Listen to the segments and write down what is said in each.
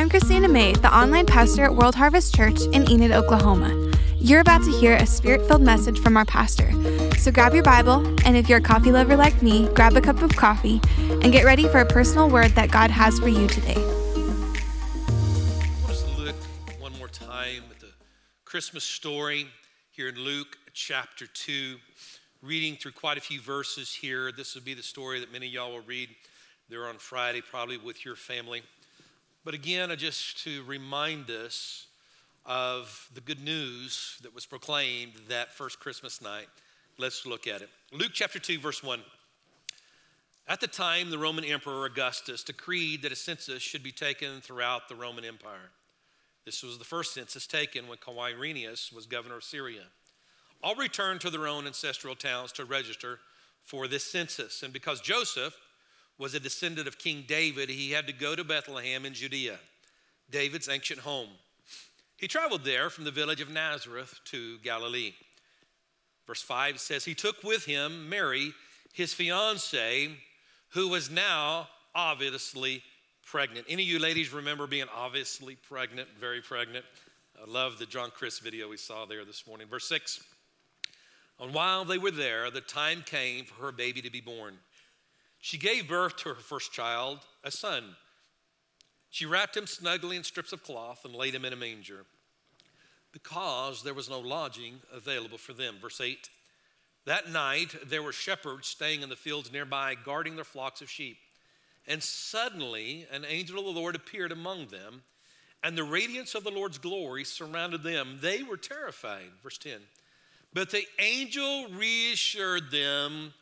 I'm Christina May, the online pastor at World Harvest Church in Enid, Oklahoma. You're about to hear a spirit filled message from our pastor. So grab your Bible, and if you're a coffee lover like me, grab a cup of coffee and get ready for a personal word that God has for you today. I want us to look one more time at the Christmas story here in Luke chapter 2, reading through quite a few verses here. This would be the story that many of y'all will read there on Friday, probably with your family. But again, just to remind us of the good news that was proclaimed that first Christmas night, let's look at it. Luke chapter 2, verse 1. At the time, the Roman Emperor Augustus decreed that a census should be taken throughout the Roman Empire. This was the first census taken when Quirinius was governor of Syria. All returned to their own ancestral towns to register for this census. And because Joseph was a descendant of King David, he had to go to Bethlehem in Judea, David's ancient home. He traveled there from the village of Nazareth to Galilee. Verse 5 says, He took with him Mary, his fiancee, who was now obviously pregnant. Any of you ladies remember being obviously pregnant, very pregnant? I love the John Crist video we saw there this morning. Verse 6 And while they were there, the time came for her baby to be born. She gave birth to her first child, a son. She wrapped him snugly in strips of cloth and laid him in a manger because there was no lodging available for them. Verse 8 That night there were shepherds staying in the fields nearby, guarding their flocks of sheep. And suddenly an angel of the Lord appeared among them, and the radiance of the Lord's glory surrounded them. They were terrified. Verse 10 But the angel reassured them,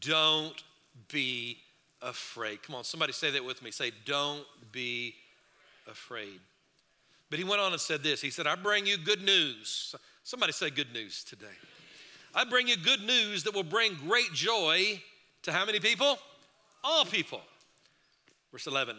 Don't be afraid. Come on, somebody say that with me. Say, don't be afraid. But he went on and said this He said, I bring you good news. Somebody say good news today. I bring you good news that will bring great joy to how many people? All people. Verse 11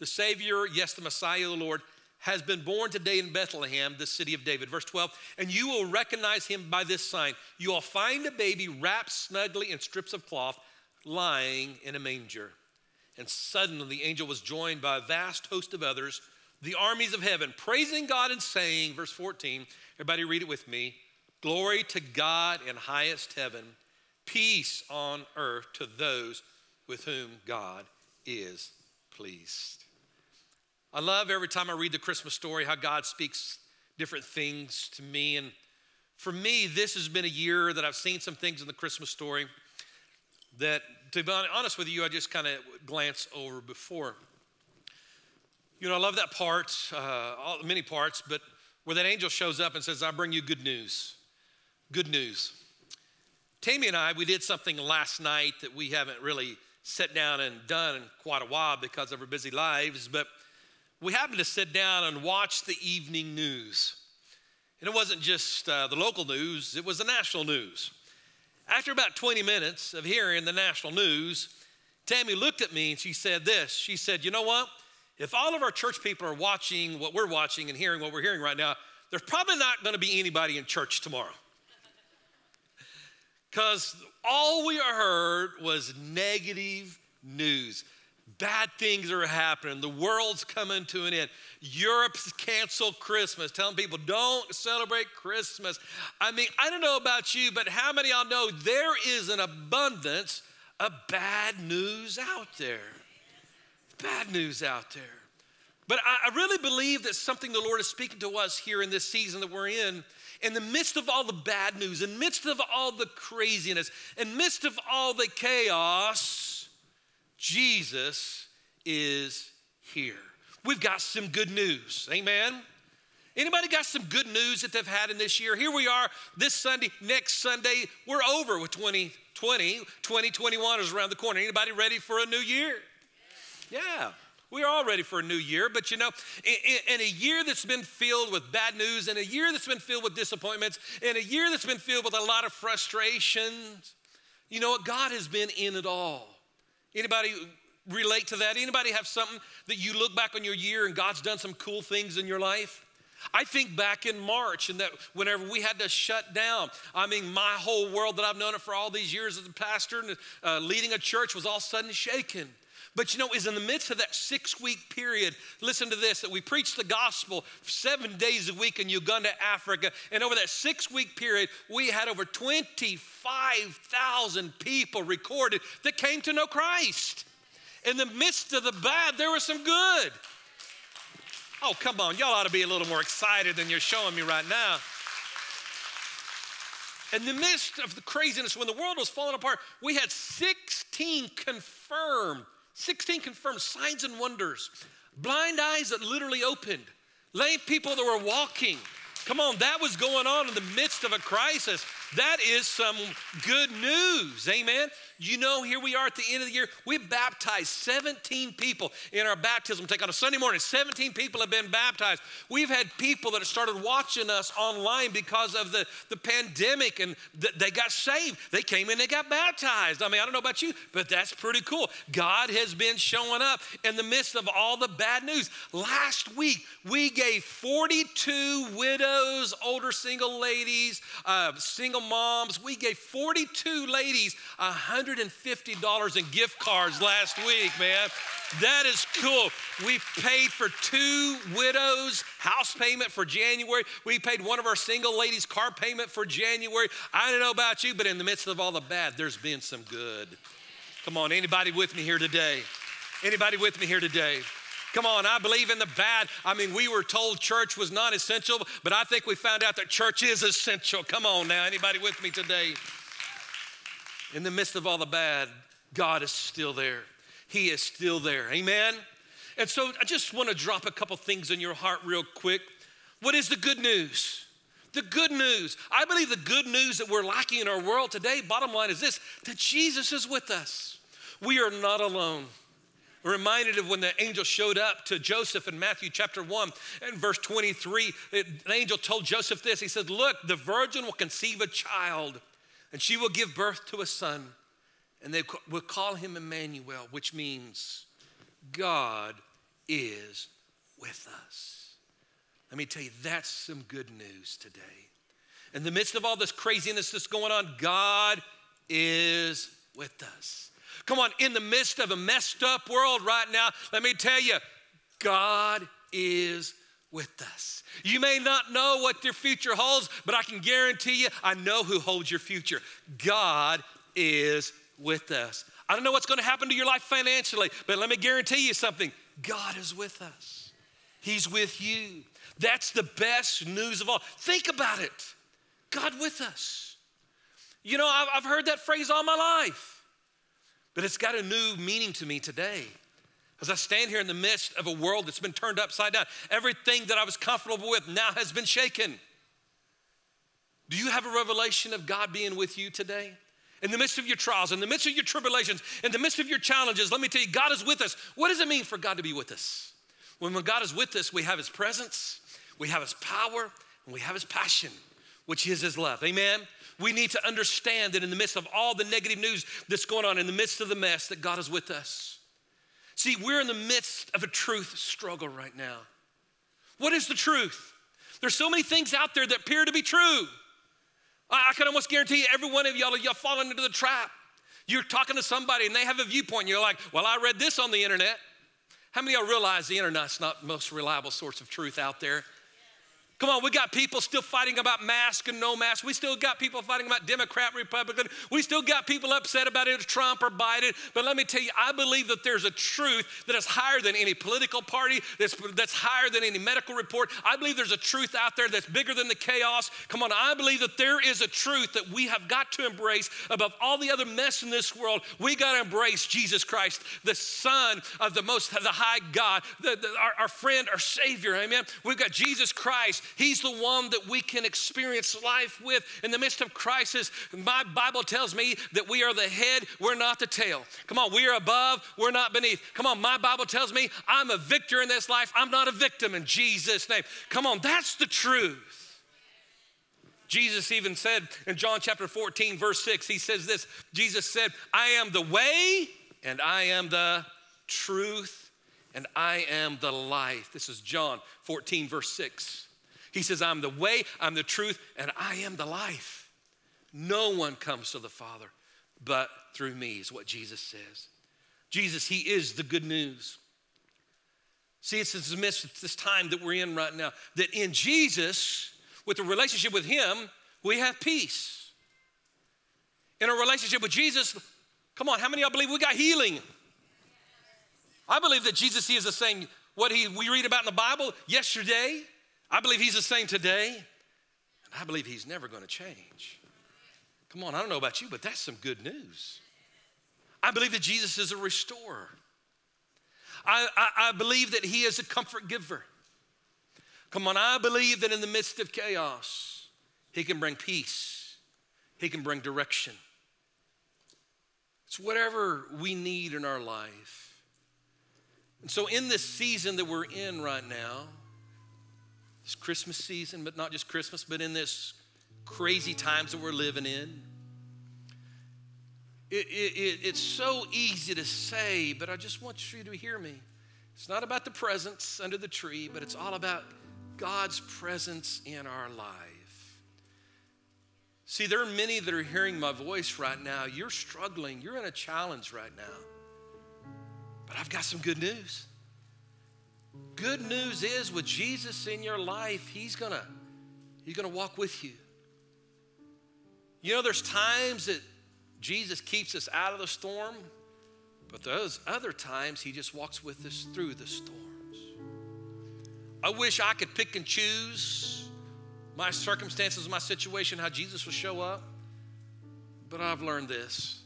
The Savior, yes, the Messiah, the Lord, has been born today in Bethlehem, the city of David. Verse 12, and you will recognize him by this sign. You will find a baby wrapped snugly in strips of cloth lying in a manger. And suddenly the angel was joined by a vast host of others, the armies of heaven, praising God and saying, verse 14, everybody read it with me Glory to God in highest heaven, peace on earth to those with whom God is pleased. I love every time I read the Christmas story how God speaks different things to me. And for me, this has been a year that I've seen some things in the Christmas story that, to be honest with you, I just kind of glanced over before. You know, I love that part, uh, all, many parts, but where that angel shows up and says, I bring you good news. Good news. Tammy and I, we did something last night that we haven't really sat down and done in quite a while because of our busy lives, but we happened to sit down and watch the evening news. And it wasn't just uh, the local news, it was the national news. After about 20 minutes of hearing the national news, Tammy looked at me and she said this. She said, You know what? If all of our church people are watching what we're watching and hearing what we're hearing right now, there's probably not going to be anybody in church tomorrow. Because all we heard was negative news. Bad things are happening. The world's coming to an end. Europe's canceled Christmas, telling people don't celebrate Christmas. I mean, I don't know about you, but how many of y'all know there is an abundance of bad news out there? Bad news out there. But I, really believe that something the Lord is speaking to us here in this season that we're in. In the midst of all the bad news, in midst of all the craziness, in midst of all the chaos, Jesus is here. We've got some good news. Amen. Anybody got some good news that they've had in this year? Here we are this Sunday, next Sunday, we're over with 2020. 2021 is around the corner. Anybody ready for a new year? Yeah. We're all ready for a new year, but you know, in, in, a year that's been filled with bad news, in a year that's been filled with disappointments, in a year that's been filled with a lot of frustrations, you know what? God has been in it all. Anybody relate to that? Anybody have something that you look back on your year and God's done some cool things in your life? I think back in March and that whenever we had to shut down, I mean, my whole world that I've known it for all these years as a pastor and uh, leading a church was all sudden shaken. But you know, is in the midst of that six week period, listen to this, that we preached the gospel seven days a week in Uganda, Africa. And over that six week period, we had over 25,000 people recorded that came to know Christ. In the midst of the bad, there was some good. Oh, come on, y'all ought to be a little more excited than you're showing me right now. In the midst of the craziness, when the world was falling apart, we had 16 confirmed, 16 confirmed signs and wonders, blind eyes that literally opened, lame people that were walking. Come on, that was going on in the midst of a crisis. That is some good news. Amen. You know, here we are at the end of the year. We baptized 17 people in our baptism take on a Sunday morning. 17 people have been baptized. We've had people that have started watching us online because of the, the pandemic and th- they got saved. They came in, they got baptized. I mean, I don't know about you, but that's pretty cool. God has been showing up in the midst of all the bad news. Last week, we gave 42 widows, older single ladies, uh, single moms, we gave 42 ladies $150 in gift cards last week, man. That is cool. We paid for two widows' house payment for January. We paid one of our single ladies' car payment for January. I don't know about you, but in the midst of all the bad, there's been some good. Come on, anybody with me here today? Anybody with me here today? Come on, I believe in the bad. I mean, we were told church was not essential, but I think we found out that church is essential. Come on now, anybody with me today? in the midst of all the bad, God is still there. He is still there. Amen? And so I just want to drop a couple things in your heart real quick. What is the good news? The good news. I believe the good news that we're lacking in our world today, bottom line is this that Jesus is with us. We are not alone. Reminded of when the angel showed up to Joseph in Matthew chapter 1 and verse 23. It, the angel told Joseph this He said, Look, the virgin will conceive a child and she will give birth to a son, and they will call him Emmanuel, which means God is with us. Let me tell you, that's some good news today. In the midst of all this craziness that's going on, God is with us. Come on, in the midst of a messed up world right now, let me tell you, God is with us. You may not know what your future holds, but I can guarantee you, I know who holds your future. God is with us. I don't know what's going to happen to your life financially, but let me guarantee you something God is with us, He's with you. That's the best news of all. Think about it God with us. You know, I've heard that phrase all my life, but it's got a new meaning to me today. As I stand here in the midst of a world that's been turned upside down, everything that I was comfortable with now has been shaken. Do you have a revelation of God being with you today? In the midst of your trials, in the midst of your tribulations, in the midst of your challenges, let me tell you, God is with us. What does it mean for God to be with us? When, God is with us, we have His presence, we have His power, and we have His passion, which is His love. Amen? We need to understand that in the midst of all the negative news that's going on, in the midst of the mess, that God is with us. See, we're in the midst of a truth struggle right now. What is the truth? There's so many things out there that appear to be true. I, can almost guarantee you, every one of y'all, y'all fallen into the trap. You're talking to somebody and they have a viewpoint. And you're like, well, I read this on the internet. How many of y'all realize the internet's not the most reliable source of truth out there? Come on, we got people still fighting about mask and no mask. We still got people fighting about Democrat, Republican. We still got people upset about it, Trump or Biden. But let me tell you, I believe that there's a truth that is higher than any political party, that's, that's higher than any medical report. I believe there's a truth out there that's bigger than the chaos. Come on, I believe that there is a truth that we have got to embrace above all the other mess in this world. We got to embrace Jesus Christ, the Son of the Most, the High God, the, the, our, our friend, our Savior. Amen. We've got Jesus Christ He's the one that we can experience life with in the midst of crisis. My Bible tells me that we are the head, we're not the tail. Come on, we are above, we're not beneath. Come on, my Bible tells me I'm a victor in this life, I'm not a victim in Jesus' name. Come on, that's the truth. Jesus even said in John chapter 14, verse 6, he says this Jesus said, I am the way and I am the truth and I am the life. This is John 14, verse 6. He says, I'm the way, I'm the truth, and I am the life. No one comes to the Father but through me, is what Jesus says. Jesus, He is the good news. See, it's of this time that we're in right now, that in Jesus, with a relationship with Him, we have peace. In a relationship with Jesus, come on, how many of y'all believe we got healing? I believe that Jesus, He is the same, what he, we read about in the Bible yesterday, I believe He's the same today, and I believe He's never gonna change. Come on, I don't know about you, but that's some good news. I believe that Jesus is a restorer. I, I, I, believe that He is a comfort giver. Come on, I believe that in the midst of chaos, He can bring peace, He can bring direction. It's whatever we need in our life. And so, in this season that we're in right now, this Christmas season, but not just Christmas, but in this crazy times that we're living in, it, it, it's so easy to say, but I just want you to hear me. It's not about the presents under the tree, but it's all about God's presence in our life. See, there are many that are hearing my voice right now. You're struggling, you're in a challenge right now. But I've got some good news. Good news is with Jesus in your life, He's gonna, He's gonna walk with you. You know, there's times that Jesus keeps us out of the storm, but those other times, He just walks with us through the storms. I wish I could pick and choose my circumstances, my situation, how Jesus will show up. But I've learned this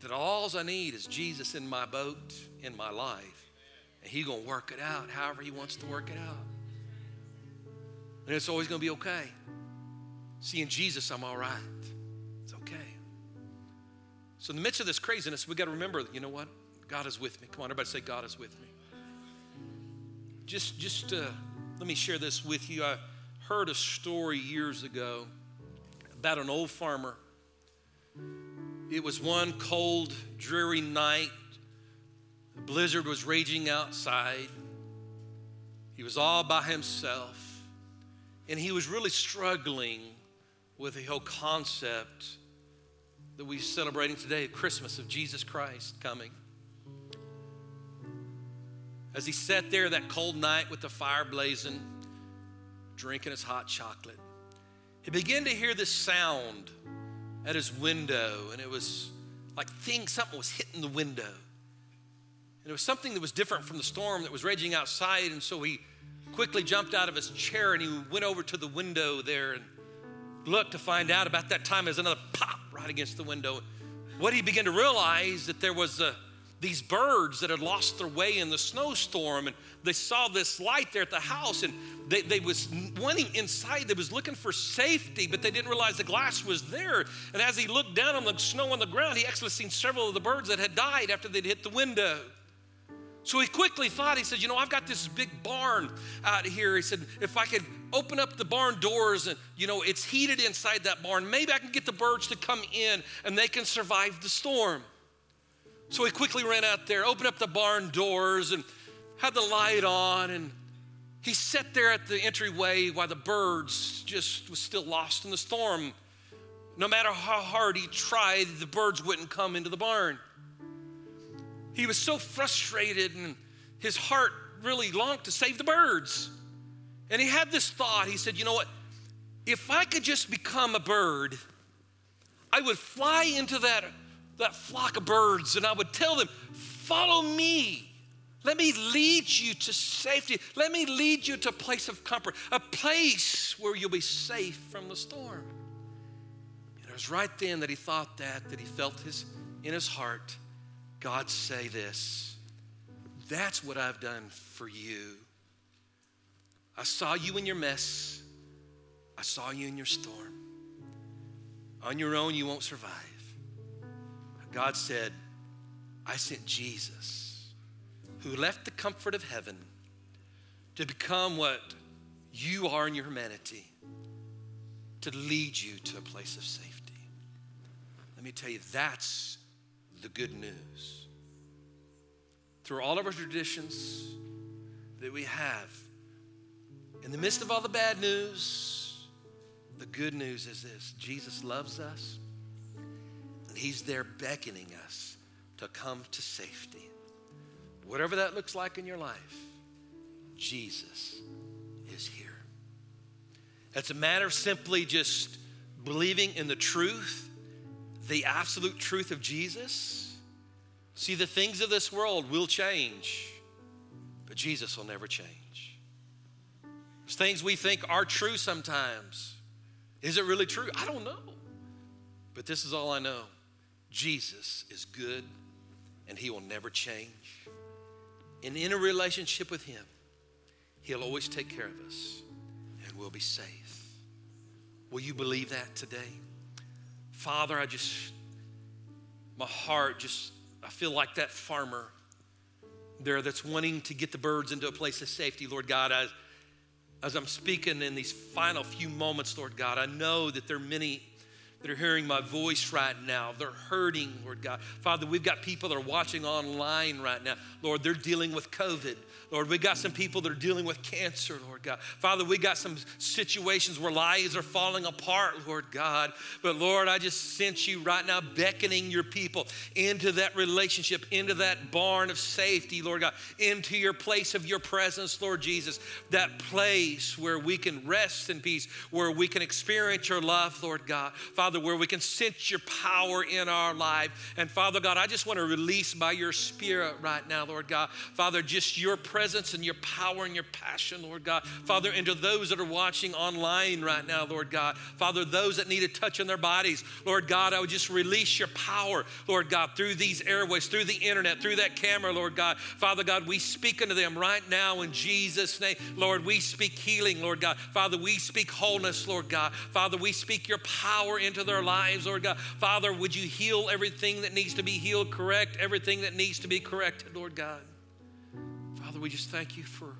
that all I need is Jesus in my boat, in my life. And He's going to work it out however He wants to work it out. And it's always going to be okay. See, in Jesus, I'm all right. It's okay. So, in the midst of this craziness, we got to remember, you know what? God is with me. Come on, everybody say, God is with me. Just, just uh, let me share this with you. I heard a story years ago about an old farmer. It was one cold, dreary night. Blizzard was raging outside. He was all by himself. And he was really struggling with the whole concept that we're celebrating today, Christmas of Jesus Christ coming. As he sat there that cold night with the fire blazing, drinking his hot chocolate, he began to hear this sound at his window, and it was like thing, something was hitting the window. And it was something that was different from the storm that was raging outside, and so he quickly jumped out of his chair and he went over to the window there and looked to find out about that time as another pop right against the window. What he began to realize that there was uh, these birds that had lost their way in the snowstorm, and they saw this light there at the house, and they, they was wanting inside. They was looking for safety, but they didn't realize the glass was there. And as he looked down on the snow on the ground, he actually seen several of the birds that had died after they'd hit the window. So he quickly thought, he said, You know, I've got this big barn out here. He said, If I could open up the barn doors and, you know, it's heated inside that barn, maybe I can get the birds to come in and they can survive the storm. So he quickly ran out there, opened up the barn doors and had the light on. And he sat there at the entryway while the birds just was still lost in the storm. No matter how hard he tried, the birds wouldn't come into the barn he was so frustrated and his heart really longed to save the birds. And he had this thought. He said, You know what? If I could just become a bird, I would fly into that, that flock of birds and I would tell them, Follow me. Let me lead you to safety. Let me lead you to a place of comfort, a place where you'll be safe from the storm. And it was right then that he thought that, that he felt his, in his heart God say this That's what I've done for you. I saw you in your mess, I saw you in your storm. On your own, you won't survive. God said, I sent Jesus, who left the comfort of heaven to become what you are in your humanity, to lead you to a place of safety. Let me tell you, that's the good news. Through all of our traditions that we have, in the midst of all the bad news, the good news is this Jesus loves us, and He's there beckoning us to come to safety. Whatever that looks like in your life, Jesus is here. It's a matter of simply just believing in the truth, the absolute truth of Jesus. See, the things of this world will change, but Jesus will never change. There's things we think are true sometimes. Is it really true? I don't know. But this is all I know Jesus is good and he will never change. And in a relationship with him, he'll always take care of us and we'll be safe. Will you believe that today? Father, I just, my heart just, I feel like that farmer there that's wanting to get the birds into a place of safety, Lord God. As, as I'm speaking in these final few moments, Lord God, I know that there are many that are hearing my voice right now. They're hurting, Lord God. Father, we've got people that are watching online right now. Lord, they're dealing with COVID. Lord, we got some people that are dealing with cancer, Lord God. Father, we got some situations where lives are falling apart, Lord God. But Lord, I just sense you right now beckoning your people into that relationship, into that barn of safety, Lord God, into your place of your presence, Lord Jesus. That place where we can rest in peace, where we can experience your love, Lord God. Father, where we can sense your power in our life. And Father God, I just want to release by your spirit right now, Lord God. Father, just your presence presence and your power and your passion, Lord God. Father, into those that are watching online right now, Lord God. Father, those that need a touch in their bodies, Lord God, I would just release your power, Lord God, through these airways, through the internet, through that camera, Lord God. Father God, we speak unto them right now in Jesus' name. Lord, we speak healing, Lord God. Father, we speak wholeness, Lord God. Father, we speak your power into their lives, Lord God. Father, would you heal everything that needs to be healed, correct everything that needs to be corrected, Lord God. Father, we just thank you for,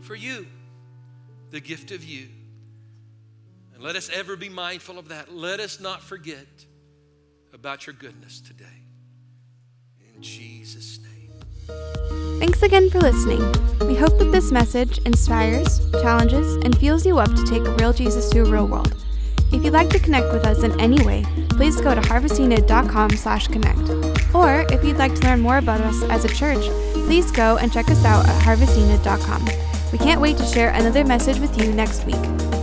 for you, the gift of you. And let us ever be mindful of that. Let us not forget about your goodness today. In Jesus' name. Thanks again for listening. We hope that this message inspires, challenges, and fuels you up to take real Jesus to a real world. If you'd like to connect with us in any way, please go to harvestina.com slash connect. Or if you'd like to learn more about us as a church, please go and check us out at harvestina.com. We can't wait to share another message with you next week.